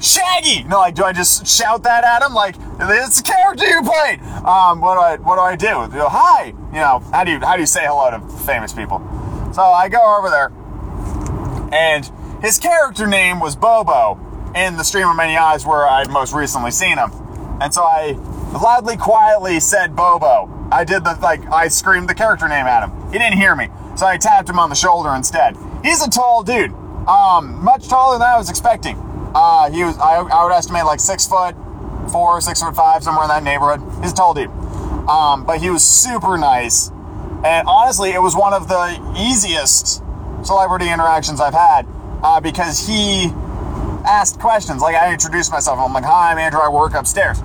Shaggy? No, like, do I just shout that at him? Like, it's a character you played. Um, what do I what do I do? You go, Hi. You know, how do you how do you say hello to famous people? So I go over there, and his character name was Bobo in the Stream of Many Eyes, where I'd most recently seen him. And so I loudly, quietly said Bobo. I did the like I screamed the character name at him. He didn't hear me, so I tapped him on the shoulder instead. He's a tall dude, um, much taller than I was expecting. Uh, he was I, I would estimate like six foot four, six foot five, somewhere in that neighborhood. He's a tall dude, um, but he was super nice, and honestly, it was one of the easiest celebrity interactions I've had uh, because he asked questions. Like I introduced myself. I'm like, "Hi, I'm Andrew. I work upstairs,"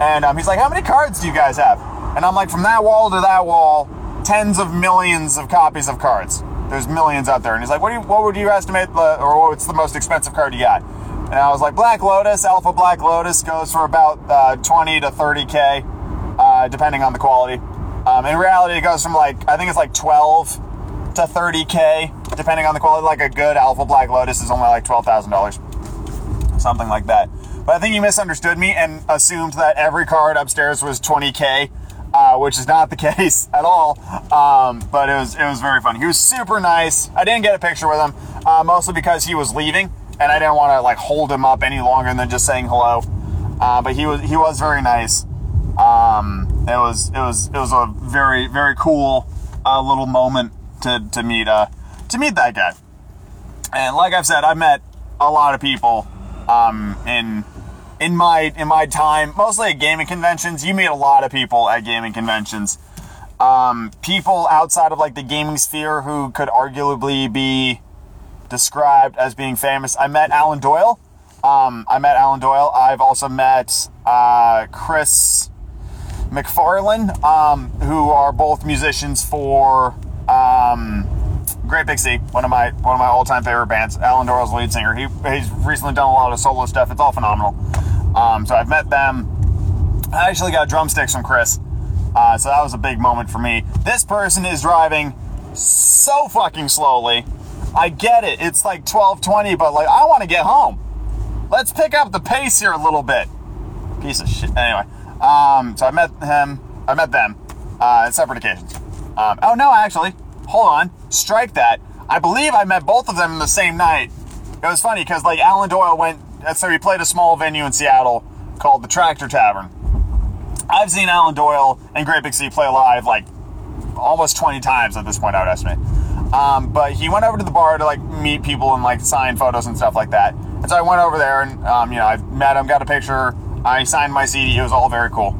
and um, he's like, "How many cards do you guys have?" And I'm like, from that wall to that wall, tens of millions of copies of cards. There's millions out there. And he's like, what, do you, what would you estimate, the, or what's the most expensive card you got? And I was like, Black Lotus, Alpha Black Lotus goes for about uh, 20 to 30K, uh, depending on the quality. Um, in reality, it goes from like I think it's like 12 to 30k, depending on the quality. Like a good Alpha Black Lotus is only like twelve thousand dollars, something like that. But I think you misunderstood me and assumed that every card upstairs was 20k, uh, which is not the case at all. Um, but it was it was very fun. He was super nice. I didn't get a picture with him, uh, mostly because he was leaving, and I didn't want to like hold him up any longer than just saying hello. Uh, but he was he was very nice. Um, it was it was it was a very very cool uh, little moment to to meet uh to meet that guy. And like I've said, I met a lot of people um, in in my in my time, mostly at gaming conventions. You meet a lot of people at gaming conventions. Um, people outside of like the gaming sphere who could arguably be described as being famous. I met Alan Doyle. Um, I met Alan Doyle. I've also met uh, Kris MacFarlane, um, who are both musicians for um, Great Big one of my one of my all time favorite bands. Alan Doyle's lead singer. He, he's recently done a lot of solo stuff. It's all phenomenal. Um, so I've met them. I actually got drumsticks from Kris. Uh, so that was a big moment for me. This person is driving so fucking slowly. I get it. It's like 12:20, but like I want to get home. Let's pick up the pace here a little bit. Piece of shit. Anyway, um, so I met him. I met them uh, at separate occasions. Um, oh no, actually, hold on. Strike that. I believe I met both of them in the same night. It was funny because like Alan Doyle went. So he played a small venue in Seattle called the Tractor Tavern. I've seen Alan Doyle and Great Big Sea play live like almost 20 times at this point, I would estimate. Um, but he went over to the bar to like meet people and like sign photos and stuff like that. And so I went over there and um, you know I met him, got a picture. I signed my CD. It was all very cool.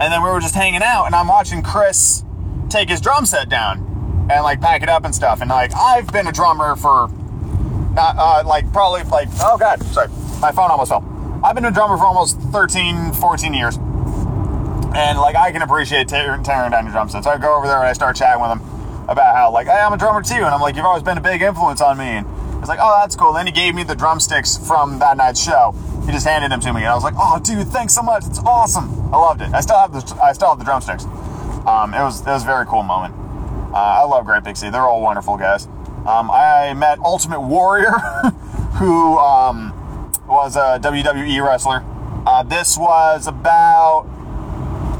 And then we were just hanging out, and I'm watching Kris take his drum set down and like pack it up and stuff. And like I've been a drummer for not uh, like probably like oh god, sorry, my phone almost fell. I've been a drummer for almost 13, 14 years. And like I can appreciate tearing, tearing down your drum set. So I go over there and I start chatting with him about how like hey, I'm a drummer too, and I'm like you've always been a big influence on me. And he's like oh that's cool. Then he gave me the drumsticks from that night's show. He just handed them to me, and I was like oh dude thanks so much. It's awesome. I loved it. I still have the I still have the drumsticks. Um, it was it was a very cool moment. Uh, I love Big Sea. They're all wonderful guys. Um, I met Ultimate Warrior, who um, was a WWE wrestler. Uh, this was about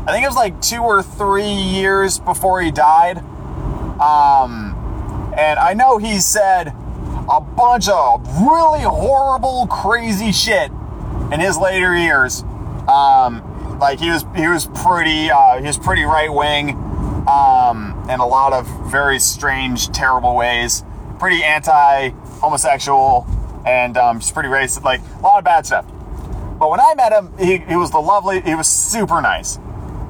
I think it was like two or three years before he died. Um, and I know he said a bunch of really horrible, crazy shit in his later years. Um, like he was, he was pretty, uh, he was pretty right wing, um, in a lot of very strange, terrible ways. Pretty anti-homosexual and um, just pretty racist. Like a lot of bad stuff. But when I met him, he, he was the lovely. He was super nice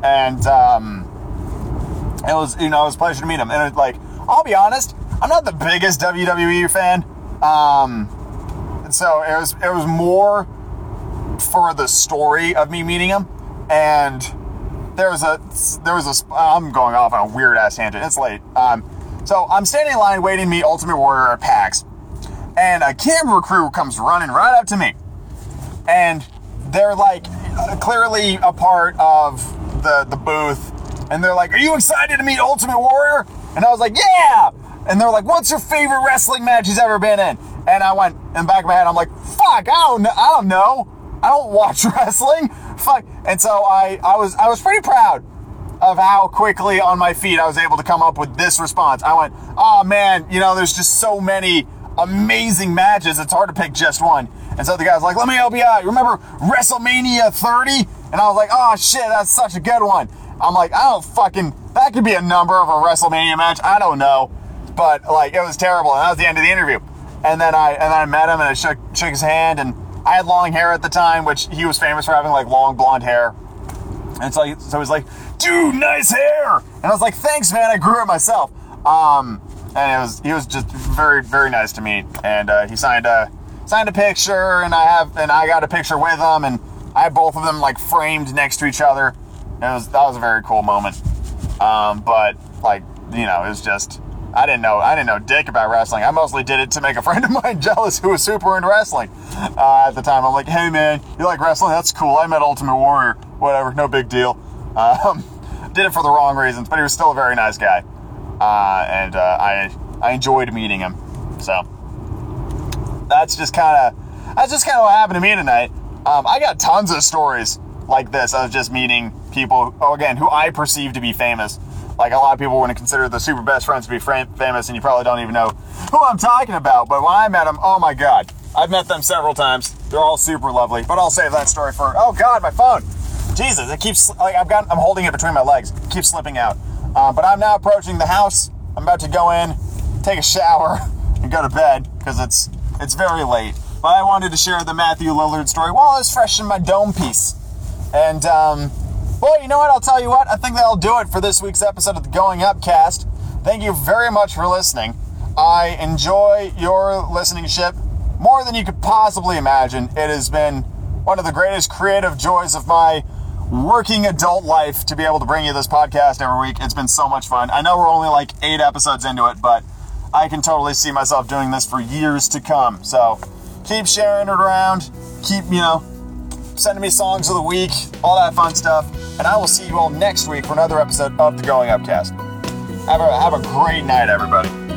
and um, it was you know it was a pleasure to meet him. And it, like I'll be honest, I'm not the biggest WWE fan, um, so it was it was more for the story of me meeting him. And there was a there was a I'm going off on a weird ass tangent. It's late. Um, so I'm standing in line waiting to meet Ultimate Warrior at PAX, and a camera crew comes running right up to me, and they're like clearly a part of the, the booth and they're like, Are you excited to meet Ultimate Warrior? And I was like, Yeah! And they're like, What's your favorite wrestling match he's ever been in? And I went in the back of my head, I'm like, Fuck, I don't. I don't know. I don't watch wrestling. Fuck. And so I, I was I was pretty proud of how quickly on my feet I was able to come up with this response. I went, Oh man, you know, there's just so many amazing matches. It's hard to pick just one. And so the guy's like, let me help you out. Remember WrestleMania 30? And I was like, oh shit, that's such a good one. I'm like, I don't fucking, that could be a number of a WrestleMania match. I don't know. But like, it was terrible. And that was the end of the interview. And then I, and then I met him and I shook, shook his hand and I had long hair at the time, which he was famous for having like long blonde hair. And so, so he's like, dude, nice hair. And I was like, thanks, man. I grew it myself. Um, and it was, he was just very, very nice to me. And, uh, he signed a, signed a picture and I have, and I got a picture with him and I had both of them like framed next to each other. It was that was a very cool moment. Um, but like you know, it was just I didn't know I didn't know dick about wrestling. I mostly did it to make a friend of mine jealous who was super into wrestling uh, at the time. I'm like, hey man, you like wrestling? That's cool. I met Ultimate Warrior. Whatever, no big deal. Um, did it for the wrong reasons, but he was still a very nice guy, uh, and uh, I I enjoyed meeting him. So that's just kind of that's just kind of what happened to me tonight. Um, I got tons of stories like this. of just meeting people, oh, again, who I perceive to be famous. Like a lot of people to consider the super best friends to be famous, and you probably don't even know who I'm talking about. But when I met them, oh my god, I've met them several times. They're all super lovely. But I'll save that story for. Oh god, my phone. Jesus, it keeps like I've got. I'm holding it between my legs. It keeps slipping out. Uh, but I'm now approaching the house. I'm about to go in, take a shower, and go to bed because it's it's very late. But I wanted to share the Matthew Lillard story while it's fresh in my dome piece. And um, boy, you know what? I'll tell you what. I think that'll do it for this week's episode of the Going Up Cast. Thank you very much for listening. I enjoy your listening ship more than you could possibly imagine. It has been one of the greatest creative joys of my working adult life to be able to bring you this podcast every week. It's been so much fun. I know we're only like eight episodes into it, but I can totally see myself doing this for years to come. So keep sharing it around. Keep, you know, sending me songs of the week, all that fun stuff. And I will see you all next week for another episode of the Growing Upcast. Have a, have a great night, everybody.